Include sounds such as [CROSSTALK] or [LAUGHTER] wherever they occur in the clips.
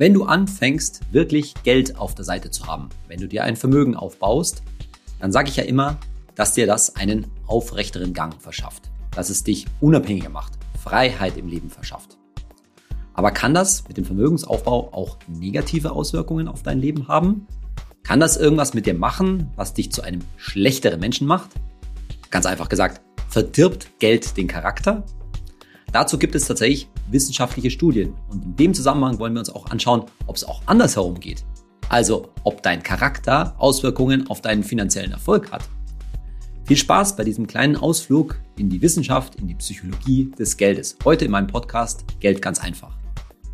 Wenn du anfängst, wirklich Geld auf der Seite zu haben, wenn du dir ein Vermögen aufbaust, dann sage ich ja immer, dass dir das einen aufrechteren Gang verschafft, dass es dich unabhängiger macht, Freiheit im Leben verschafft. Aber kann das mit dem Vermögensaufbau auch negative Auswirkungen auf dein Leben haben? Kann das irgendwas mit dir machen, was dich zu einem schlechteren Menschen macht? Ganz einfach gesagt, verdirbt Geld den Charakter? Dazu gibt es tatsächlich wissenschaftliche Studien. Und in dem Zusammenhang wollen wir uns auch anschauen, ob es auch andersherum geht. Also, ob dein Charakter Auswirkungen auf deinen finanziellen Erfolg hat. Viel Spaß bei diesem kleinen Ausflug in die Wissenschaft, in die Psychologie des Geldes. Heute in meinem Podcast Geld ganz einfach.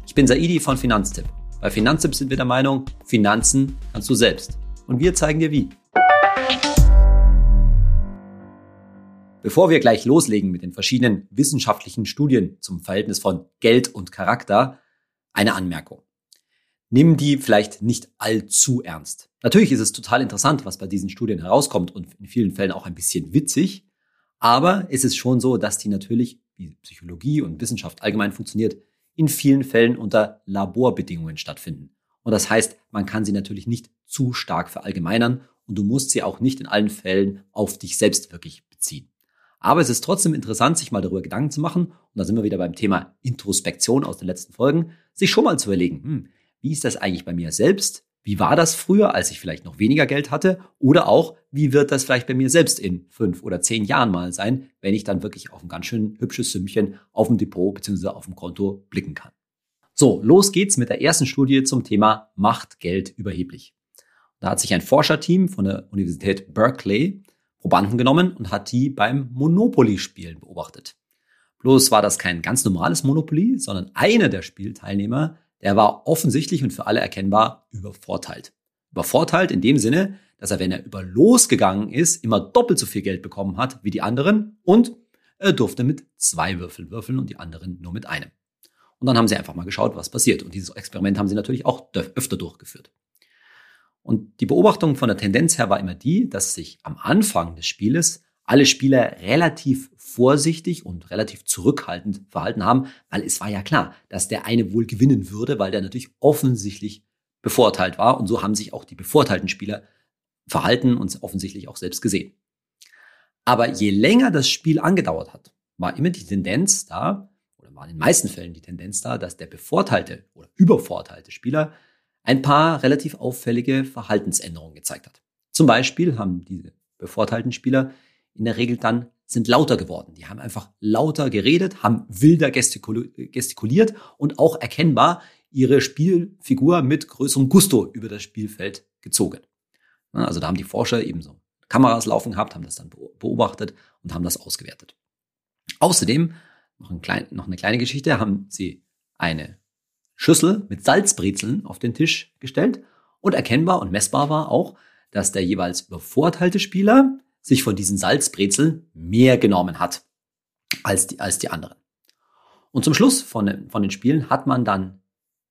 Ich bin Saidi von Finanztipp. Bei Finanztipp sind wir der Meinung, Finanzen kannst du selbst. Und wir zeigen dir wie. Bevor wir gleich loslegen mit den verschiedenen wissenschaftlichen Studien zum Verhältnis von Geld und Charakter, eine Anmerkung. Nimm die vielleicht nicht allzu ernst. Natürlich ist es total interessant, was bei diesen Studien herauskommt und in vielen Fällen auch ein bisschen witzig, aber es ist schon so, dass die natürlich, wie Psychologie und Wissenschaft allgemein funktioniert, in vielen Fällen unter Laborbedingungen stattfinden. Und das heißt, man kann sie natürlich nicht zu stark verallgemeinern und du musst sie auch nicht in allen Fällen auf dich selbst wirklich beziehen. Aber es ist trotzdem interessant, sich mal darüber Gedanken zu machen, und da sind wir wieder beim Thema Introspektion aus den letzten Folgen, sich schon mal zu überlegen, hm, wie ist das eigentlich bei mir selbst? Wie war das früher, als ich vielleicht noch weniger Geld hatte? Oder auch, wie wird das vielleicht bei mir selbst in fünf oder zehn Jahren mal sein, wenn ich dann wirklich auf ein ganz schön hübsches Sümmchen auf dem Depot bzw. auf dem Konto blicken kann? So, los geht's mit der ersten Studie zum Thema Macht Geld überheblich. Da hat sich ein Forscherteam von der Universität Berkeley Probanden genommen und hat die beim Monopoly-Spielen beobachtet. Bloß war das kein ganz normales Monopoly, sondern einer der Spielteilnehmer, der war offensichtlich und für alle erkennbar übervorteilt. Übervorteilt in dem Sinne, dass er, wenn er über losgegangen ist, immer doppelt so viel Geld bekommen hat wie die anderen und er durfte mit zwei Würfeln würfeln und die anderen nur mit einem. Und dann haben sie einfach mal geschaut, was passiert. Und dieses Experiment haben sie natürlich auch öfter durchgeführt. Und die Beobachtung von der Tendenz her war immer die, dass sich am Anfang des Spieles alle Spieler relativ vorsichtig und relativ zurückhaltend verhalten haben, weil es war ja klar, dass der eine wohl gewinnen würde, weil der natürlich offensichtlich bevorteilt war. Und so haben sich auch die bevorteilten Spieler verhalten und offensichtlich auch selbst gesehen. Aber je länger das Spiel angedauert hat, war immer die Tendenz da, oder war in den meisten Fällen die Tendenz da, dass der bevorteilte oder übervorteilte Spieler ein paar relativ auffällige Verhaltensänderungen gezeigt hat. Zum Beispiel haben diese bevorteilten Spieler in der Regel dann sind lauter geworden. Die haben einfach lauter geredet, haben wilder gestikuliert und auch erkennbar ihre Spielfigur mit größerem Gusto über das Spielfeld gezogen. Also da haben die Forscher eben so Kameras laufen gehabt, haben das dann beobachtet und haben das ausgewertet. Außerdem, noch, ein klein, noch eine kleine Geschichte, haben sie eine Schüssel mit Salzbrezeln auf den Tisch gestellt und erkennbar und messbar war auch, dass der jeweils übervorteilte Spieler sich von diesen Salzbrezeln mehr genommen hat als die, als die anderen. Und zum Schluss von, von den Spielen hat man dann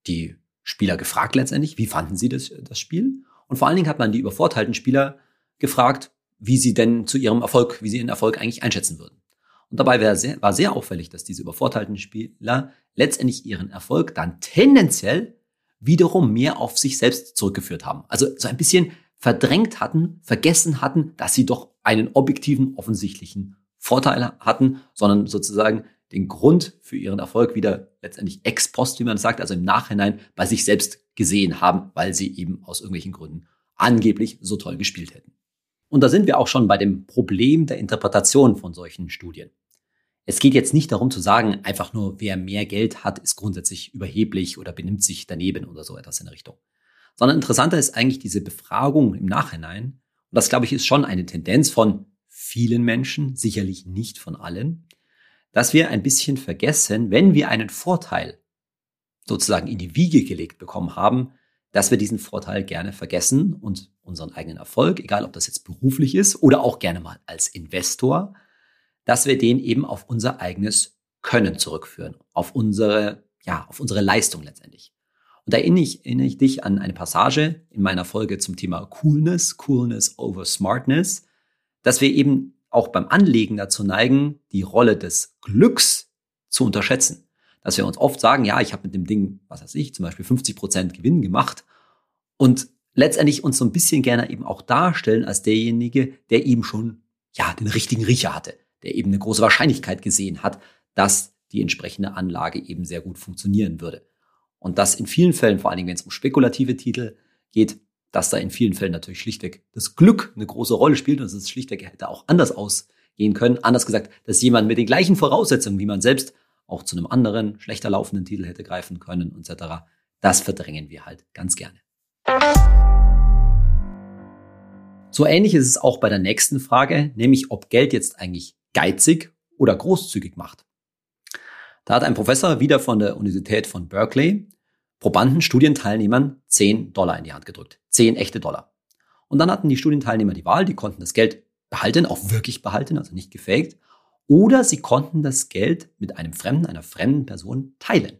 die Spieler gefragt letztendlich, wie fanden sie das, das Spiel? Und vor allen Dingen hat man die übervorteilten Spieler gefragt, wie sie denn zu ihrem Erfolg, wie sie ihren Erfolg eigentlich einschätzen würden. Und dabei war sehr, war sehr auffällig, dass diese übervorteilten Spieler letztendlich ihren Erfolg dann tendenziell wiederum mehr auf sich selbst zurückgeführt haben. Also so ein bisschen verdrängt hatten, vergessen hatten, dass sie doch einen objektiven, offensichtlichen Vorteil hatten, sondern sozusagen den Grund für ihren Erfolg wieder letztendlich ex post, wie man sagt, also im Nachhinein bei sich selbst gesehen haben, weil sie eben aus irgendwelchen Gründen angeblich so toll gespielt hätten. Und da sind wir auch schon bei dem Problem der Interpretation von solchen Studien. Es geht jetzt nicht darum zu sagen, einfach nur wer mehr Geld hat, ist grundsätzlich überheblich oder benimmt sich daneben oder so etwas in der Richtung. Sondern interessanter ist eigentlich diese Befragung im Nachhinein. Und das, glaube ich, ist schon eine Tendenz von vielen Menschen, sicherlich nicht von allen, dass wir ein bisschen vergessen, wenn wir einen Vorteil sozusagen in die Wiege gelegt bekommen haben, dass wir diesen Vorteil gerne vergessen und unseren eigenen Erfolg, egal ob das jetzt beruflich ist oder auch gerne mal als Investor, dass wir den eben auf unser eigenes Können zurückführen, auf unsere, ja, auf unsere Leistung letztendlich. Und da erinnere ich, erinnere ich dich an eine Passage in meiner Folge zum Thema Coolness, Coolness over Smartness, dass wir eben auch beim Anlegen dazu neigen, die Rolle des Glücks zu unterschätzen. Dass wir uns oft sagen, ja, ich habe mit dem Ding, was weiß ich, zum Beispiel 50 Prozent Gewinn gemacht und letztendlich uns so ein bisschen gerne eben auch darstellen als derjenige, der eben schon, ja, den richtigen Riecher hatte, der eben eine große Wahrscheinlichkeit gesehen hat, dass die entsprechende Anlage eben sehr gut funktionieren würde. Und das in vielen Fällen, vor allen Dingen, wenn es um spekulative Titel geht, dass da in vielen Fällen natürlich schlichtweg das Glück eine große Rolle spielt und es schlichtweg hätte auch anders ausgehen können. Anders gesagt, dass jemand mit den gleichen Voraussetzungen wie man selbst auch zu einem anderen, schlechter laufenden Titel hätte greifen können, etc. Das verdrängen wir halt ganz gerne. So ähnlich ist es auch bei der nächsten Frage, nämlich ob Geld jetzt eigentlich geizig oder großzügig macht. Da hat ein Professor wieder von der Universität von Berkeley Probanden, Studienteilnehmern 10 Dollar in die Hand gedrückt. 10 echte Dollar. Und dann hatten die Studienteilnehmer die Wahl, die konnten das Geld behalten, auch wirklich behalten, also nicht gefaked, oder sie konnten das Geld mit einem Fremden, einer fremden Person teilen.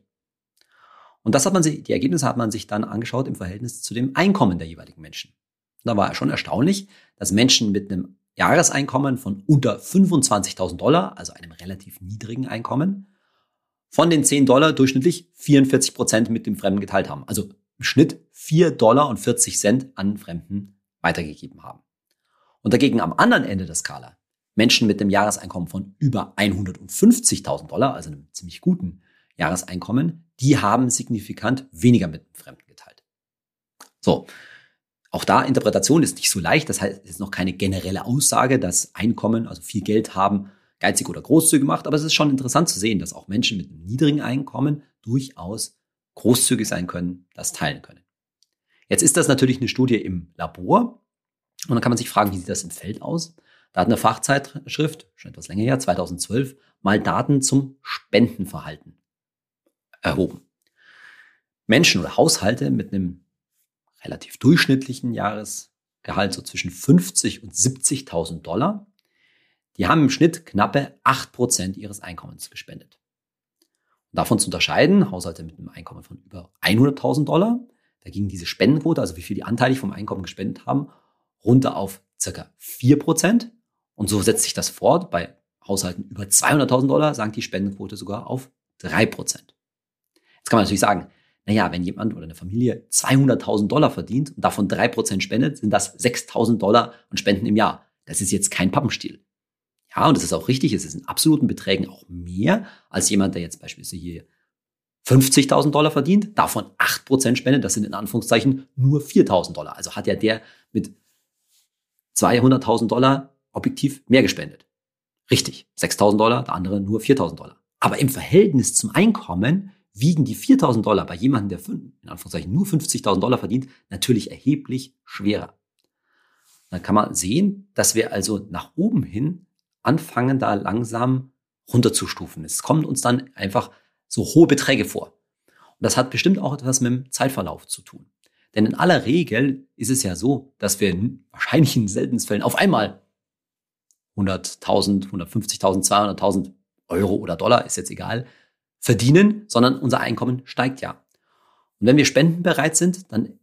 Und das hat man sich, die Ergebnisse hat man sich dann angeschaut im Verhältnis zu dem Einkommen der jeweiligen Menschen. Und da war schon erstaunlich, dass Menschen mit einem Jahreseinkommen von unter 25.000 Dollar, also einem relativ niedrigen Einkommen, von den 10 Dollar durchschnittlich 44 Prozent mit dem Fremden geteilt haben. Also im Schnitt 4 Dollar und 40 Cent an Fremden weitergegeben haben. Und dagegen am anderen Ende der Skala Menschen mit einem Jahreseinkommen von über 150.000 Dollar, also einem ziemlich guten Jahreseinkommen, die haben signifikant weniger mit Fremden geteilt. So. Auch da Interpretation ist nicht so leicht. Das heißt, es ist noch keine generelle Aussage, dass Einkommen, also viel Geld haben, geizig oder großzügig macht. Aber es ist schon interessant zu sehen, dass auch Menschen mit einem niedrigen Einkommen durchaus großzügig sein können, das teilen können. Jetzt ist das natürlich eine Studie im Labor. Und dann kann man sich fragen, wie sieht das im Feld aus? Da hat eine Fachzeitschrift, schon etwas länger her, 2012, mal Daten zum Spendenverhalten erhoben. Menschen oder Haushalte mit einem relativ durchschnittlichen Jahresgehalt so zwischen 50 und 70.000 Dollar die haben im Schnitt knappe 8% ihres Einkommens gespendet. Und davon zu unterscheiden, Haushalte mit einem Einkommen von über 100.000 Dollar, da ging diese Spendenquote, also wie viel die anteilig vom Einkommen gespendet haben, runter auf circa 4%. Und so setzt sich das fort. Bei Haushalten über 200.000 Dollar sank die Spendenquote sogar auf 3%. Jetzt kann man natürlich sagen, naja, wenn jemand oder eine Familie 200.000 Dollar verdient und davon 3% spendet, sind das 6.000 Dollar an Spenden im Jahr. Das ist jetzt kein Pappenstiel. Ja, und das ist auch richtig, es ist in absoluten Beträgen auch mehr als jemand, der jetzt beispielsweise hier 50.000 Dollar verdient, davon 8% spendet, das sind in Anführungszeichen nur 4.000 Dollar. Also hat ja der mit 200.000 Dollar objektiv mehr gespendet. Richtig, 6.000 Dollar, der andere nur 4.000 Dollar. Aber im Verhältnis zum Einkommen wiegen die 4.000 Dollar bei jemandem, der in Anführungszeichen nur 50.000 Dollar verdient, natürlich erheblich schwerer. Dann kann man sehen, dass wir also nach oben hin anfangen, da langsam runterzustufen. Es kommen uns dann einfach so hohe Beträge vor. Und das hat bestimmt auch etwas mit dem Zeitverlauf zu tun. Denn in aller Regel ist es ja so, dass wir wahrscheinlich in seltenen Fällen auf einmal 100.000, 150.000, 200.000 Euro oder Dollar, ist jetzt egal, verdienen, sondern unser Einkommen steigt ja. Und wenn wir spendenbereit sind, dann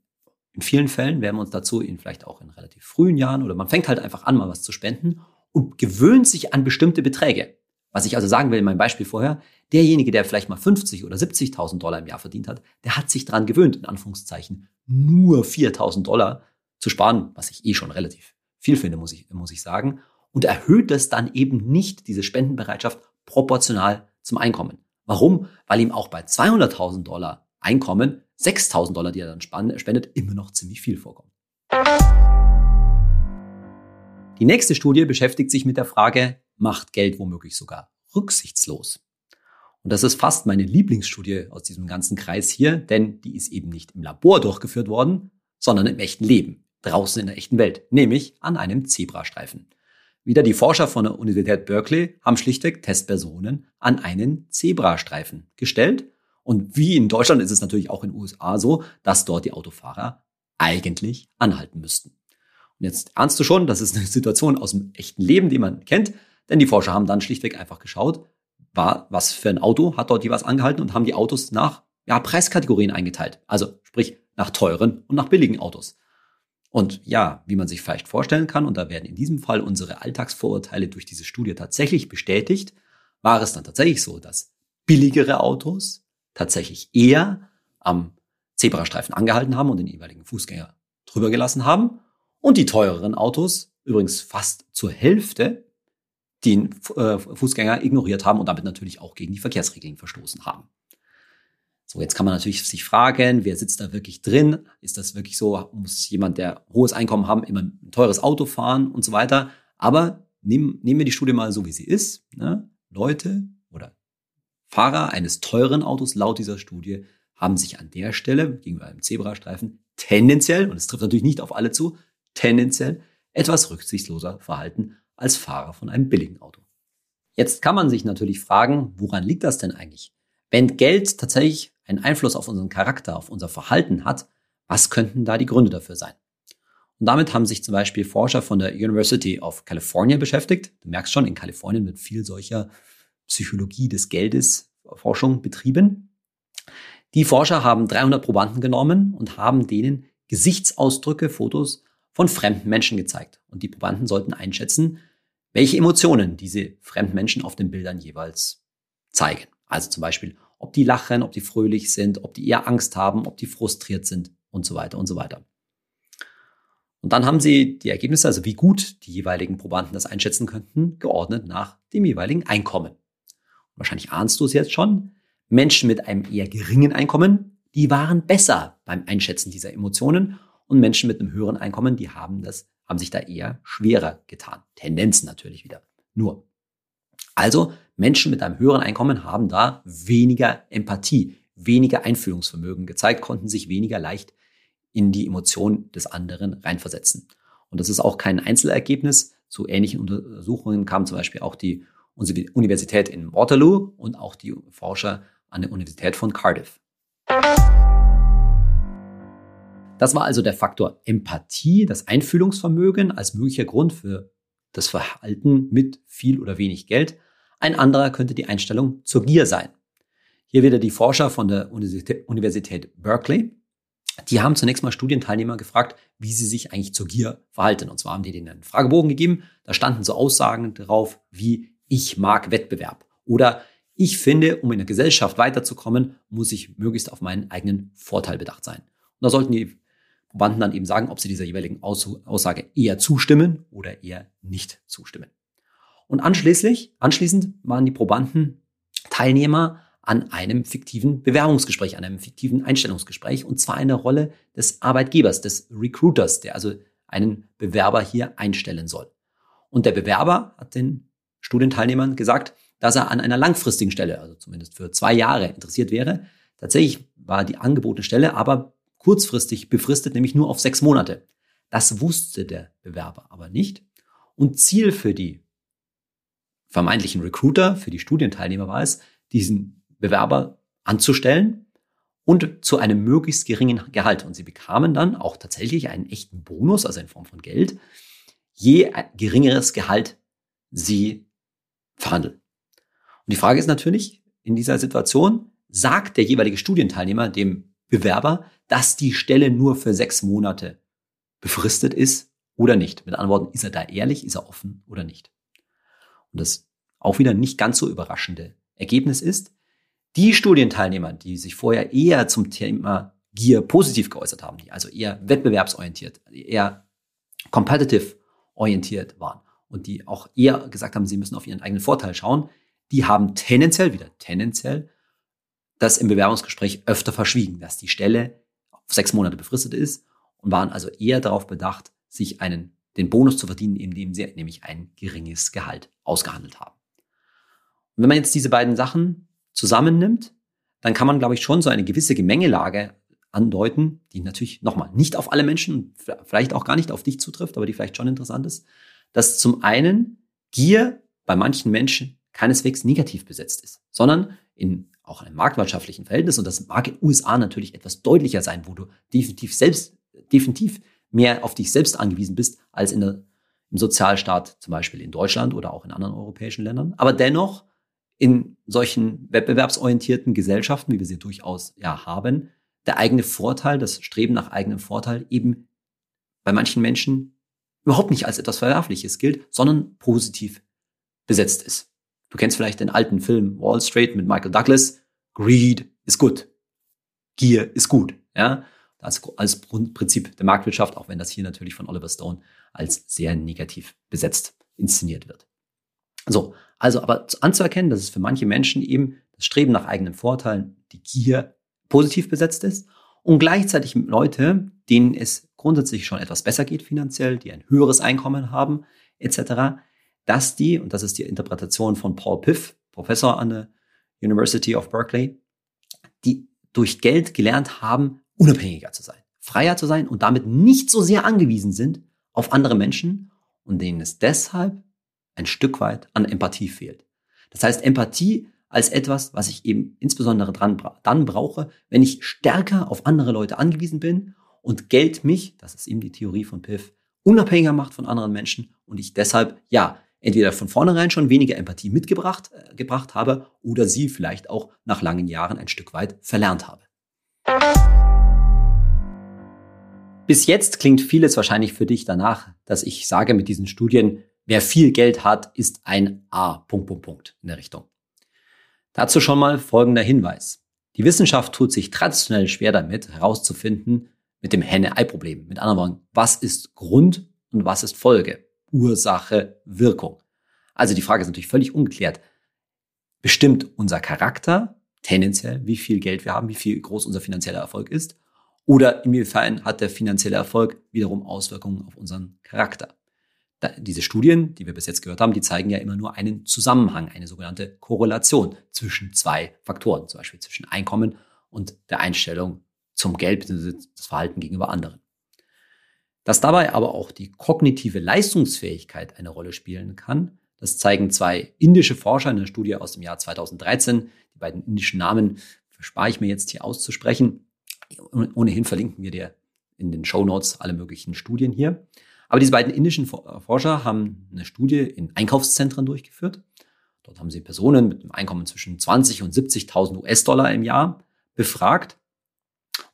in vielen Fällen werden wir uns dazu in vielleicht auch in relativ frühen Jahren oder man fängt halt einfach an, mal was zu spenden und gewöhnt sich an bestimmte Beträge. Was ich also sagen will in meinem Beispiel vorher, derjenige, der vielleicht mal 50 oder 70.000 Dollar im Jahr verdient hat, der hat sich daran gewöhnt, in Anführungszeichen, nur 4.000 Dollar zu sparen, was ich eh schon relativ viel finde, muss ich, muss ich sagen, und erhöht das dann eben nicht, diese Spendenbereitschaft, proportional zum Einkommen. Warum? Weil ihm auch bei 200.000 Dollar Einkommen 6.000 Dollar, die er dann spendet, immer noch ziemlich viel vorkommt. Die nächste Studie beschäftigt sich mit der Frage, macht Geld womöglich sogar rücksichtslos? Und das ist fast meine Lieblingsstudie aus diesem ganzen Kreis hier, denn die ist eben nicht im Labor durchgeführt worden, sondern im echten Leben, draußen in der echten Welt, nämlich an einem Zebrastreifen. Wieder die Forscher von der Universität Berkeley haben schlichtweg Testpersonen an einen Zebrastreifen gestellt. Und wie in Deutschland ist es natürlich auch in den USA so, dass dort die Autofahrer eigentlich anhalten müssten. Und jetzt ahnst du schon, das ist eine [LAUGHS] Situation aus dem echten Leben, die man kennt, denn die Forscher haben dann schlichtweg einfach geschaut, war, was für ein Auto hat dort jeweils angehalten und haben die Autos nach ja, Preiskategorien eingeteilt. Also sprich nach teuren und nach billigen Autos. Und ja, wie man sich vielleicht vorstellen kann, und da werden in diesem Fall unsere Alltagsvorurteile durch diese Studie tatsächlich bestätigt, war es dann tatsächlich so, dass billigere Autos tatsächlich eher am Zebrastreifen angehalten haben und den jeweiligen Fußgänger drüber gelassen haben. Und die teureren Autos, übrigens fast zur Hälfte, den äh, Fußgänger ignoriert haben und damit natürlich auch gegen die Verkehrsregeln verstoßen haben. So, jetzt kann man natürlich sich fragen, wer sitzt da wirklich drin? Ist das wirklich so, muss jemand, der hohes Einkommen haben, immer ein teures Auto fahren und so weiter? Aber nehmen, nehmen wir die Studie mal so, wie sie ist. Ne? Leute oder Fahrer eines teuren Autos laut dieser Studie haben sich an der Stelle gegenüber einem Zebrastreifen tendenziell, und es trifft natürlich nicht auf alle zu, tendenziell etwas rücksichtsloser verhalten als Fahrer von einem billigen Auto. Jetzt kann man sich natürlich fragen, woran liegt das denn eigentlich? Wenn Geld tatsächlich einen Einfluss auf unseren Charakter, auf unser Verhalten hat, was könnten da die Gründe dafür sein? Und damit haben sich zum Beispiel Forscher von der University of California beschäftigt. Du merkst schon, in Kalifornien wird viel solcher Psychologie des Geldes Forschung betrieben. Die Forscher haben 300 Probanden genommen und haben denen Gesichtsausdrücke, Fotos von fremden Menschen gezeigt. Und die Probanden sollten einschätzen, welche Emotionen diese fremden Menschen auf den Bildern jeweils zeigen. Also zum Beispiel, ob die lachen, ob die fröhlich sind, ob die eher Angst haben, ob die frustriert sind und so weiter und so weiter. Und dann haben sie die Ergebnisse, also wie gut die jeweiligen Probanden das einschätzen könnten, geordnet nach dem jeweiligen Einkommen. Und wahrscheinlich ahnst du es jetzt schon. Menschen mit einem eher geringen Einkommen, die waren besser beim Einschätzen dieser Emotionen und Menschen mit einem höheren Einkommen, die haben das, haben sich da eher schwerer getan. Tendenzen natürlich wieder. Nur. Also Menschen mit einem höheren Einkommen haben da weniger Empathie, weniger Einfühlungsvermögen gezeigt, konnten sich weniger leicht in die Emotionen des anderen reinversetzen. Und das ist auch kein Einzelergebnis. Zu ähnlichen Untersuchungen kam zum Beispiel auch die Universität in Waterloo und auch die Forscher an der Universität von Cardiff. Das war also der Faktor Empathie, das Einfühlungsvermögen als möglicher Grund für das Verhalten mit viel oder wenig Geld. Ein anderer könnte die Einstellung zur Gier sein. Hier wieder die Forscher von der Universität Berkeley. Die haben zunächst mal Studienteilnehmer gefragt, wie sie sich eigentlich zur Gier verhalten. Und zwar haben die denen einen Fragebogen gegeben. Da standen so Aussagen drauf wie ich mag Wettbewerb oder ich finde, um in der Gesellschaft weiterzukommen, muss ich möglichst auf meinen eigenen Vorteil bedacht sein. Und da sollten die Probanden dann eben sagen, ob sie dieser jeweiligen Aussage eher zustimmen oder eher nicht zustimmen. Und anschließend, anschließend waren die Probanden Teilnehmer an einem fiktiven Bewerbungsgespräch, an einem fiktiven Einstellungsgespräch, und zwar in der Rolle des Arbeitgebers, des Recruiters, der also einen Bewerber hier einstellen soll. Und der Bewerber hat den Studienteilnehmern gesagt, dass er an einer langfristigen Stelle, also zumindest für zwei Jahre, interessiert wäre. Tatsächlich war die angebotene Stelle aber kurzfristig befristet, nämlich nur auf sechs Monate. Das wusste der Bewerber aber nicht. Und Ziel für die vermeintlichen Recruiter, für die Studienteilnehmer war es, diesen Bewerber anzustellen und zu einem möglichst geringen Gehalt. Und sie bekamen dann auch tatsächlich einen echten Bonus, also in Form von Geld, je geringeres Gehalt sie verhandeln. Und die Frage ist natürlich, in dieser Situation sagt der jeweilige Studienteilnehmer dem Bewerber, dass die Stelle nur für sechs Monate befristet ist oder nicht. Mit anderen Worten, ist er da ehrlich, ist er offen oder nicht. Und das auch wieder nicht ganz so überraschende Ergebnis ist, die Studienteilnehmer, die sich vorher eher zum Thema Gier positiv geäußert haben, die also eher wettbewerbsorientiert, eher competitive orientiert waren und die auch eher gesagt haben, sie müssen auf ihren eigenen Vorteil schauen, die haben tendenziell, wieder tendenziell, das im Bewerbungsgespräch öfter verschwiegen, dass die Stelle auf sechs Monate befristet ist und waren also eher darauf bedacht, sich einen den Bonus zu verdienen, indem sie nämlich ein geringes Gehalt ausgehandelt haben. Und wenn man jetzt diese beiden Sachen zusammennimmt, dann kann man, glaube ich, schon so eine gewisse Gemengelage andeuten, die natürlich nochmal nicht auf alle Menschen, vielleicht auch gar nicht auf dich zutrifft, aber die vielleicht schon interessant ist, dass zum einen Gier bei manchen Menschen keineswegs negativ besetzt ist, sondern in auch einem marktwirtschaftlichen Verhältnis, und das mag in den USA natürlich etwas deutlicher sein, wo du definitiv selbst, definitiv mehr auf dich selbst angewiesen bist als in der, im Sozialstaat, zum Beispiel in Deutschland oder auch in anderen europäischen Ländern. Aber dennoch in solchen wettbewerbsorientierten Gesellschaften, wie wir sie durchaus ja haben, der eigene Vorteil, das Streben nach eigenem Vorteil eben bei manchen Menschen überhaupt nicht als etwas Verwerfliches gilt, sondern positiv besetzt ist. Du kennst vielleicht den alten Film Wall Street mit Michael Douglas. Greed ist gut. Gier ist gut. Ja, als, als Prinzip der Marktwirtschaft, auch wenn das hier natürlich von Oliver Stone als sehr negativ besetzt inszeniert wird. So, also aber anzuerkennen, dass es für manche Menschen eben das Streben nach eigenen Vorteilen, die Gier positiv besetzt ist und gleichzeitig Leute, denen es grundsätzlich schon etwas besser geht finanziell, die ein höheres Einkommen haben, etc., dass die, und das ist die Interpretation von Paul Piff, Professor an der University of Berkeley, die durch Geld gelernt haben, unabhängiger zu sein, freier zu sein und damit nicht so sehr angewiesen sind auf andere Menschen und denen es deshalb ein Stück weit an Empathie fehlt. Das heißt, Empathie als etwas, was ich eben insbesondere dran, dann brauche, wenn ich stärker auf andere Leute angewiesen bin und Geld mich, das ist eben die Theorie von Piff, unabhängiger macht von anderen Menschen und ich deshalb, ja, entweder von vornherein schon weniger Empathie mitgebracht äh, gebracht habe oder sie vielleicht auch nach langen Jahren ein Stück weit verlernt habe. Bis jetzt klingt vieles wahrscheinlich für dich danach, dass ich sage mit diesen Studien, wer viel Geld hat, ist ein A. Punkt, Punkt, Punkt in der Richtung. Dazu schon mal folgender Hinweis. Die Wissenschaft tut sich traditionell schwer damit, herauszufinden mit dem Henne-Ei-Problem. Mit anderen Worten, was ist Grund und was ist Folge? Ursache, Wirkung. Also die Frage ist natürlich völlig ungeklärt. Bestimmt unser Charakter tendenziell, wie viel Geld wir haben, wie viel groß unser finanzieller Erfolg ist? Oder inwiefern hat der finanzielle Erfolg wiederum Auswirkungen auf unseren Charakter? Diese Studien, die wir bis jetzt gehört haben, die zeigen ja immer nur einen Zusammenhang, eine sogenannte Korrelation zwischen zwei Faktoren, zum Beispiel zwischen Einkommen und der Einstellung zum Geld bzw. das Verhalten gegenüber anderen. Dass dabei aber auch die kognitive Leistungsfähigkeit eine Rolle spielen kann, das zeigen zwei indische Forscher in einer Studie aus dem Jahr 2013. Die beiden indischen Namen verspare ich mir jetzt hier auszusprechen. Ohnehin verlinken wir dir in den Show Notes alle möglichen Studien hier. Aber diese beiden indischen Forscher haben eine Studie in Einkaufszentren durchgeführt. Dort haben sie Personen mit einem Einkommen zwischen 20 und 70.000 US-Dollar im Jahr befragt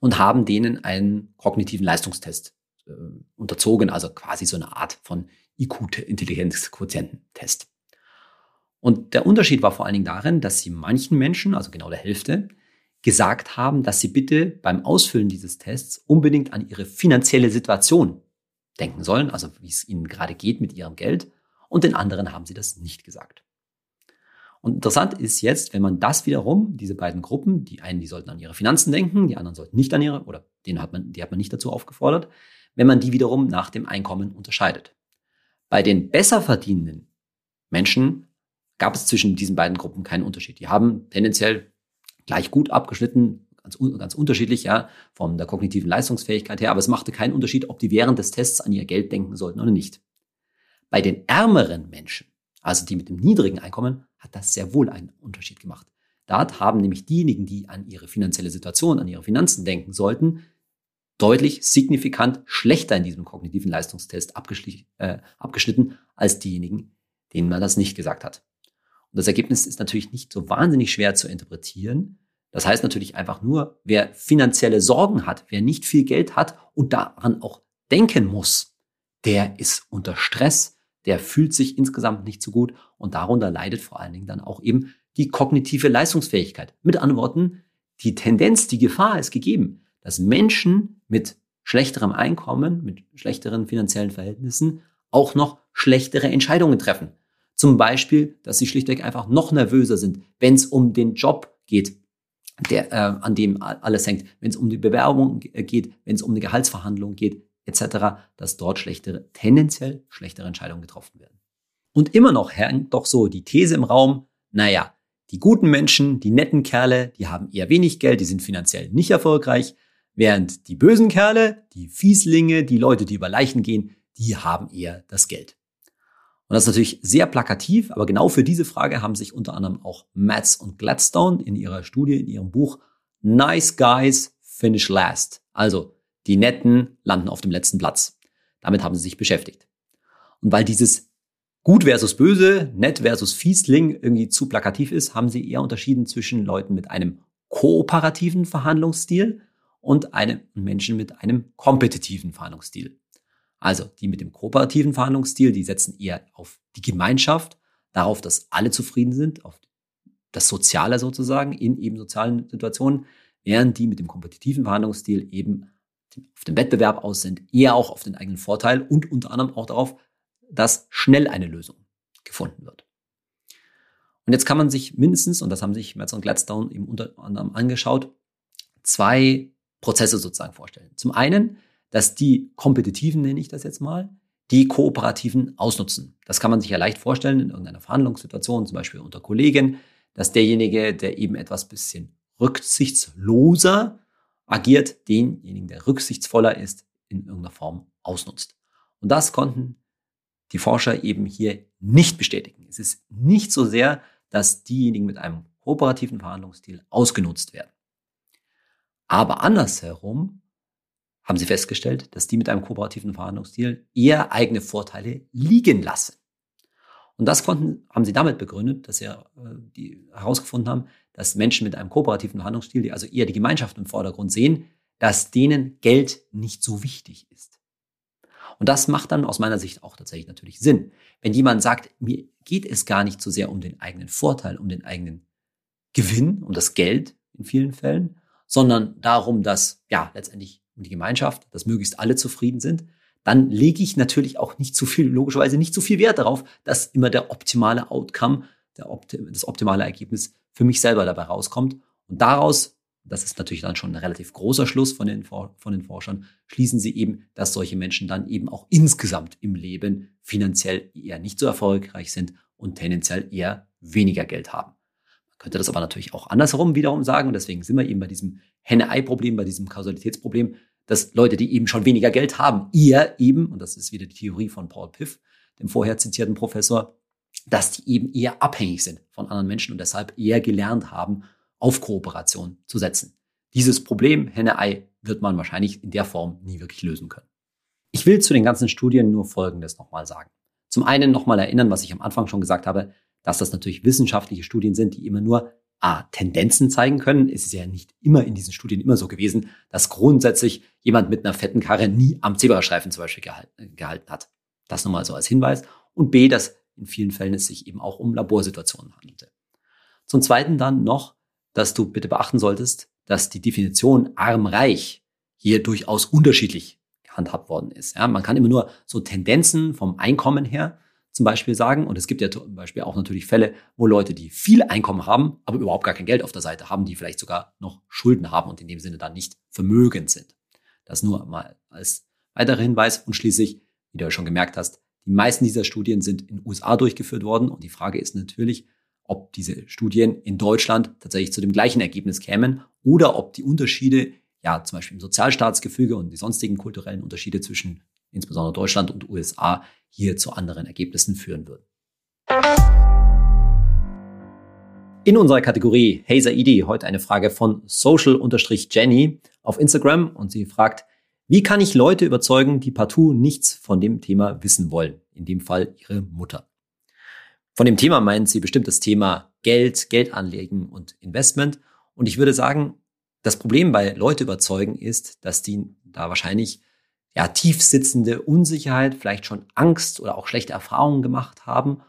und haben denen einen kognitiven Leistungstest äh, unterzogen, also quasi so eine Art von IQ-Intelligenzquotiententest. Und der Unterschied war vor allen Dingen darin, dass sie manchen Menschen, also genau der Hälfte, gesagt haben, dass sie bitte beim Ausfüllen dieses Tests unbedingt an ihre finanzielle Situation denken sollen, also wie es ihnen gerade geht mit ihrem Geld. Und den anderen haben sie das nicht gesagt. Und interessant ist jetzt, wenn man das wiederum, diese beiden Gruppen, die einen, die sollten an ihre Finanzen denken, die anderen sollten nicht an ihre, oder den hat man, die hat man nicht dazu aufgefordert, wenn man die wiederum nach dem Einkommen unterscheidet. Bei den besser verdienenden Menschen gab es zwischen diesen beiden Gruppen keinen Unterschied. Die haben tendenziell gleich gut abgeschnitten, ganz, ganz unterschiedlich, ja, von der kognitiven Leistungsfähigkeit her, aber es machte keinen Unterschied, ob die während des Tests an ihr Geld denken sollten oder nicht. Bei den ärmeren Menschen, also die mit dem niedrigen Einkommen, hat das sehr wohl einen Unterschied gemacht. Dort haben nämlich diejenigen, die an ihre finanzielle Situation, an ihre Finanzen denken sollten, deutlich signifikant schlechter in diesem kognitiven Leistungstest äh, abgeschnitten als diejenigen, denen man das nicht gesagt hat. Und das Ergebnis ist natürlich nicht so wahnsinnig schwer zu interpretieren. Das heißt natürlich einfach nur, wer finanzielle Sorgen hat, wer nicht viel Geld hat und daran auch denken muss, der ist unter Stress, der fühlt sich insgesamt nicht so gut und darunter leidet vor allen Dingen dann auch eben die kognitive Leistungsfähigkeit. Mit anderen Worten, die Tendenz, die Gefahr ist gegeben, dass Menschen mit schlechterem Einkommen, mit schlechteren finanziellen Verhältnissen auch noch schlechtere Entscheidungen treffen. Zum Beispiel, dass sie schlichtweg einfach noch nervöser sind, wenn es um den Job geht, der, äh, an dem alles hängt, wenn es um die Bewerbung geht, wenn es um eine Gehaltsverhandlung geht, etc., dass dort schlechtere, tendenziell schlechtere Entscheidungen getroffen werden. Und immer noch hängt doch so die These im Raum, naja, die guten Menschen, die netten Kerle, die haben eher wenig Geld, die sind finanziell nicht erfolgreich, Während die bösen Kerle, die Fieslinge, die Leute, die über Leichen gehen, die haben eher das Geld. Und das ist natürlich sehr plakativ, aber genau für diese Frage haben sich unter anderem auch Matz und Gladstone in ihrer Studie, in ihrem Buch Nice Guys Finish Last. Also die Netten landen auf dem letzten Platz. Damit haben sie sich beschäftigt. Und weil dieses Gut versus Böse, Nett versus Fiesling irgendwie zu plakativ ist, haben sie eher unterschieden zwischen Leuten mit einem kooperativen Verhandlungsstil und einem Menschen mit einem kompetitiven Verhandlungsstil. Also die mit dem kooperativen Verhandlungsstil, die setzen eher auf die Gemeinschaft, darauf, dass alle zufrieden sind, auf das Soziale sozusagen in eben sozialen Situationen, während die mit dem kompetitiven Verhandlungsstil eben auf den Wettbewerb aus sind, eher auch auf den eigenen Vorteil und unter anderem auch darauf, dass schnell eine Lösung gefunden wird. Und jetzt kann man sich mindestens, und das haben sich Metz und Gladstone eben unter anderem angeschaut, zwei Prozesse sozusagen vorstellen. Zum einen, dass die Kompetitiven, nenne ich das jetzt mal, die Kooperativen ausnutzen. Das kann man sich ja leicht vorstellen in irgendeiner Verhandlungssituation, zum Beispiel unter Kollegen, dass derjenige, der eben etwas bisschen rücksichtsloser agiert, denjenigen, der rücksichtsvoller ist, in irgendeiner Form ausnutzt. Und das konnten die Forscher eben hier nicht bestätigen. Es ist nicht so sehr, dass diejenigen mit einem kooperativen Verhandlungsstil ausgenutzt werden. Aber andersherum haben sie festgestellt, dass die mit einem kooperativen Verhandlungsstil eher eigene Vorteile liegen lassen. Und das konnten, haben sie damit begründet, dass sie äh, die herausgefunden haben, dass Menschen mit einem kooperativen Verhandlungsstil, die also eher die Gemeinschaft im Vordergrund sehen, dass denen Geld nicht so wichtig ist. Und das macht dann aus meiner Sicht auch tatsächlich natürlich Sinn. Wenn jemand sagt, mir geht es gar nicht so sehr um den eigenen Vorteil, um den eigenen Gewinn, um das Geld in vielen Fällen, sondern darum, dass ja letztendlich um die Gemeinschaft, dass möglichst alle zufrieden sind, dann lege ich natürlich auch nicht zu viel, logischerweise nicht zu viel Wert darauf, dass immer der optimale Outcome, der Opti das optimale Ergebnis für mich selber dabei rauskommt. Und daraus, das ist natürlich dann schon ein relativ großer Schluss von den, von den Forschern, schließen sie eben, dass solche Menschen dann eben auch insgesamt im Leben finanziell eher nicht so erfolgreich sind und tendenziell eher weniger Geld haben. Man könnte das aber natürlich auch andersherum wiederum sagen. Und deswegen sind wir eben bei diesem Henne-Ei-Problem, bei diesem Kausalitätsproblem, dass Leute, die eben schon weniger Geld haben, eher eben, und das ist wieder die Theorie von Paul Piff, dem vorher zitierten Professor, dass die eben eher abhängig sind von anderen Menschen und deshalb eher gelernt haben, auf Kooperation zu setzen. Dieses Problem, Henne-Ei, wird man wahrscheinlich in der Form nie wirklich lösen können. Ich will zu den ganzen Studien nur Folgendes nochmal sagen. Zum einen nochmal erinnern, was ich am Anfang schon gesagt habe, dass das natürlich wissenschaftliche Studien sind, die immer nur A, Tendenzen zeigen können. Es ist ja nicht immer in diesen Studien immer so gewesen, dass grundsätzlich jemand mit einer fetten Karre nie am Zebrastreifen zum Beispiel gehalten, gehalten hat. Das nochmal so als Hinweis. Und B, dass in vielen Fällen es sich eben auch um Laborsituationen handelte. Zum Zweiten dann noch, dass du bitte beachten solltest, dass die Definition arm-reich hier durchaus unterschiedlich gehandhabt worden ist. Ja, man kann immer nur so Tendenzen vom Einkommen her zum Beispiel sagen. Und es gibt ja zum Beispiel auch natürlich Fälle, wo Leute, die viel Einkommen haben, aber überhaupt gar kein Geld auf der Seite haben, die vielleicht sogar noch Schulden haben und in dem Sinne dann nicht vermögend sind. Das nur mal als weiterer Hinweis. Und schließlich, wie du ja schon gemerkt hast, die meisten dieser Studien sind in den USA durchgeführt worden. Und die Frage ist natürlich, ob diese Studien in Deutschland tatsächlich zu dem gleichen Ergebnis kämen oder ob die Unterschiede, ja, zum Beispiel im Sozialstaatsgefüge und die sonstigen kulturellen Unterschiede zwischen insbesondere Deutschland und USA, hier zu anderen Ergebnissen führen würden. In unserer Kategorie Hazer ID heute eine Frage von social-jenny auf Instagram und sie fragt, wie kann ich Leute überzeugen, die partout nichts von dem Thema wissen wollen? In dem Fall ihre Mutter. Von dem Thema meint sie bestimmt das Thema Geld, Geldanlegen und Investment. Und ich würde sagen, das Problem bei Leute überzeugen ist, dass die da wahrscheinlich ja, tief sitzende Unsicherheit, vielleicht schon Angst oder auch schlechte Erfahrungen gemacht haben.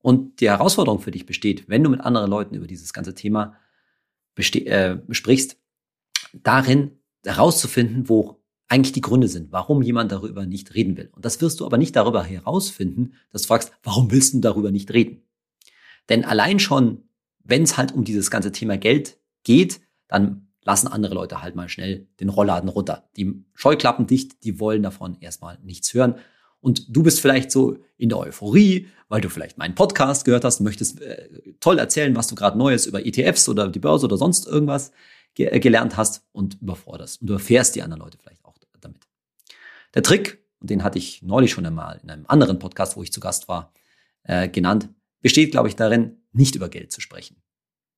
Und die Herausforderung für dich besteht, wenn du mit anderen Leuten über dieses ganze Thema äh, besprichst, darin herauszufinden, wo eigentlich die Gründe sind, warum jemand darüber nicht reden will. Und das wirst du aber nicht darüber herausfinden, dass du fragst, warum willst du darüber nicht reden? Denn allein schon, wenn es halt um dieses ganze Thema Geld geht, dann lassen andere Leute halt mal schnell den Rollladen runter. Die Scheuklappen dicht, die wollen davon erstmal nichts hören. Und du bist vielleicht so in der Euphorie, weil du vielleicht meinen Podcast gehört hast, möchtest äh, toll erzählen, was du gerade Neues über ETFs oder die Börse oder sonst irgendwas ge äh, gelernt hast und überforderst. Und du erfährst die anderen Leute vielleicht auch damit. Der Trick, und den hatte ich neulich schon einmal in einem anderen Podcast, wo ich zu Gast war, äh, genannt, besteht, glaube ich, darin, nicht über Geld zu sprechen.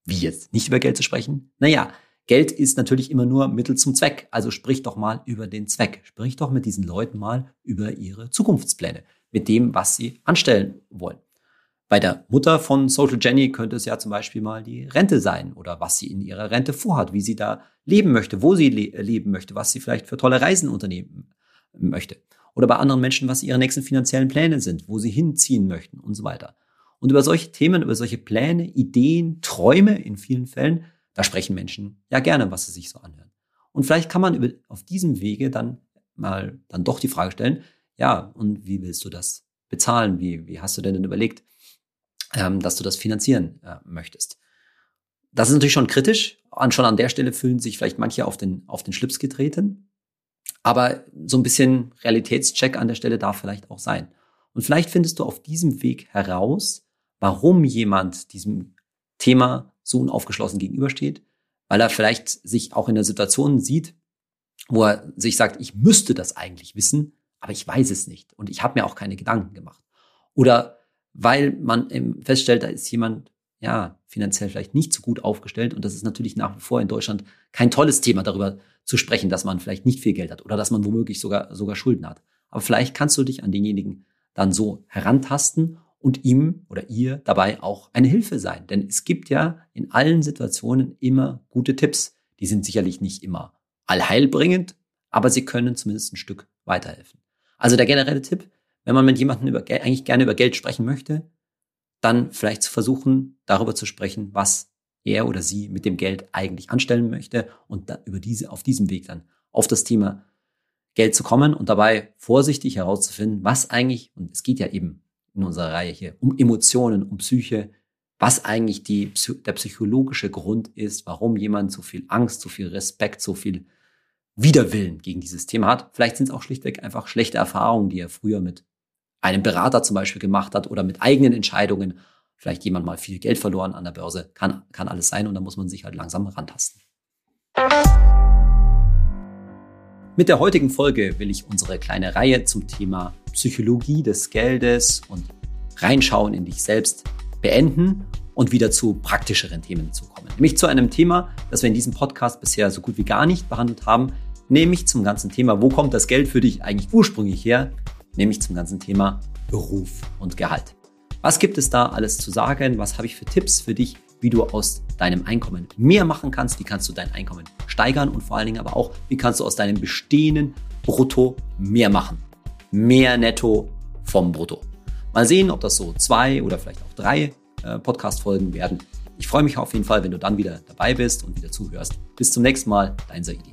Wie jetzt? Nicht über Geld zu sprechen? Naja, Geld ist natürlich immer nur Mittel zum Zweck. Also sprich doch mal über den Zweck. Sprich doch mit diesen Leuten mal über ihre Zukunftspläne, mit dem, was sie anstellen wollen. Bei der Mutter von Social Jenny könnte es ja zum Beispiel mal die Rente sein oder was sie in ihrer Rente vorhat, wie sie da leben möchte, wo sie le leben möchte, was sie vielleicht für tolle Reisen unternehmen möchte. Oder bei anderen Menschen, was ihre nächsten finanziellen Pläne sind, wo sie hinziehen möchten und so weiter. Und über solche Themen, über solche Pläne, Ideen, Träume in vielen Fällen, da sprechen Menschen ja gerne, was sie sich so anhören. Und vielleicht kann man über, auf diesem Wege dann mal dann doch die Frage stellen, ja, und wie willst du das bezahlen? Wie, wie hast du denn überlegt, ähm, dass du das finanzieren äh, möchtest? Das ist natürlich schon kritisch. Und schon an der Stelle fühlen sich vielleicht manche auf den, auf den Schlips getreten. Aber so ein bisschen Realitätscheck an der Stelle darf vielleicht auch sein. Und vielleicht findest du auf diesem Weg heraus, warum jemand diesem Thema so unaufgeschlossen gegenübersteht, weil er vielleicht sich auch in der Situation sieht, wo er sich sagt, ich müsste das eigentlich wissen, aber ich weiß es nicht und ich habe mir auch keine Gedanken gemacht. Oder weil man feststellt, da ist jemand ja finanziell vielleicht nicht so gut aufgestellt und das ist natürlich nach wie vor in Deutschland kein tolles Thema darüber zu sprechen, dass man vielleicht nicht viel Geld hat oder dass man womöglich sogar sogar Schulden hat. Aber vielleicht kannst du dich an denjenigen dann so herantasten und ihm oder ihr dabei auch eine Hilfe sein. Denn es gibt ja in allen Situationen immer gute Tipps. Die sind sicherlich nicht immer allheilbringend, aber sie können zumindest ein Stück weiterhelfen. Also der generelle Tipp, wenn man mit jemandem über, eigentlich gerne über Geld sprechen möchte, dann vielleicht zu versuchen, darüber zu sprechen, was er oder sie mit dem Geld eigentlich anstellen möchte und über diese, auf diesem Weg dann auf das Thema Geld zu kommen und dabei vorsichtig herauszufinden, was eigentlich, und es geht ja eben in unserer Reihe hier um Emotionen, um Psyche, was eigentlich die, der psychologische Grund ist, warum jemand so viel Angst, so viel Respekt, so viel Widerwillen gegen dieses Thema hat. Vielleicht sind es auch schlichtweg einfach schlechte Erfahrungen, die er früher mit einem Berater zum Beispiel gemacht hat oder mit eigenen Entscheidungen. Vielleicht jemand mal viel Geld verloren an der Börse. Kann, kann alles sein und da muss man sich halt langsam rantasten. Mit der heutigen Folge will ich unsere kleine Reihe zum Thema Psychologie des Geldes und Reinschauen in dich selbst beenden und wieder zu praktischeren Themen zu kommen. Nämlich zu einem Thema, das wir in diesem Podcast bisher so gut wie gar nicht behandelt haben, nämlich zum ganzen Thema, wo kommt das Geld für dich eigentlich ursprünglich her? Nämlich zum ganzen Thema Beruf und Gehalt. Was gibt es da alles zu sagen? Was habe ich für Tipps für dich, wie du aus deinem Einkommen mehr machen kannst? Wie kannst du dein Einkommen steigern? Und vor allen Dingen aber auch, wie kannst du aus deinem bestehenden Brutto mehr machen? Mehr Netto vom Brutto. Mal sehen, ob das so zwei oder vielleicht auch drei äh, Podcast-Folgen werden. Ich freue mich auf jeden Fall, wenn du dann wieder dabei bist und wieder zuhörst. Bis zum nächsten Mal, dein Saidi.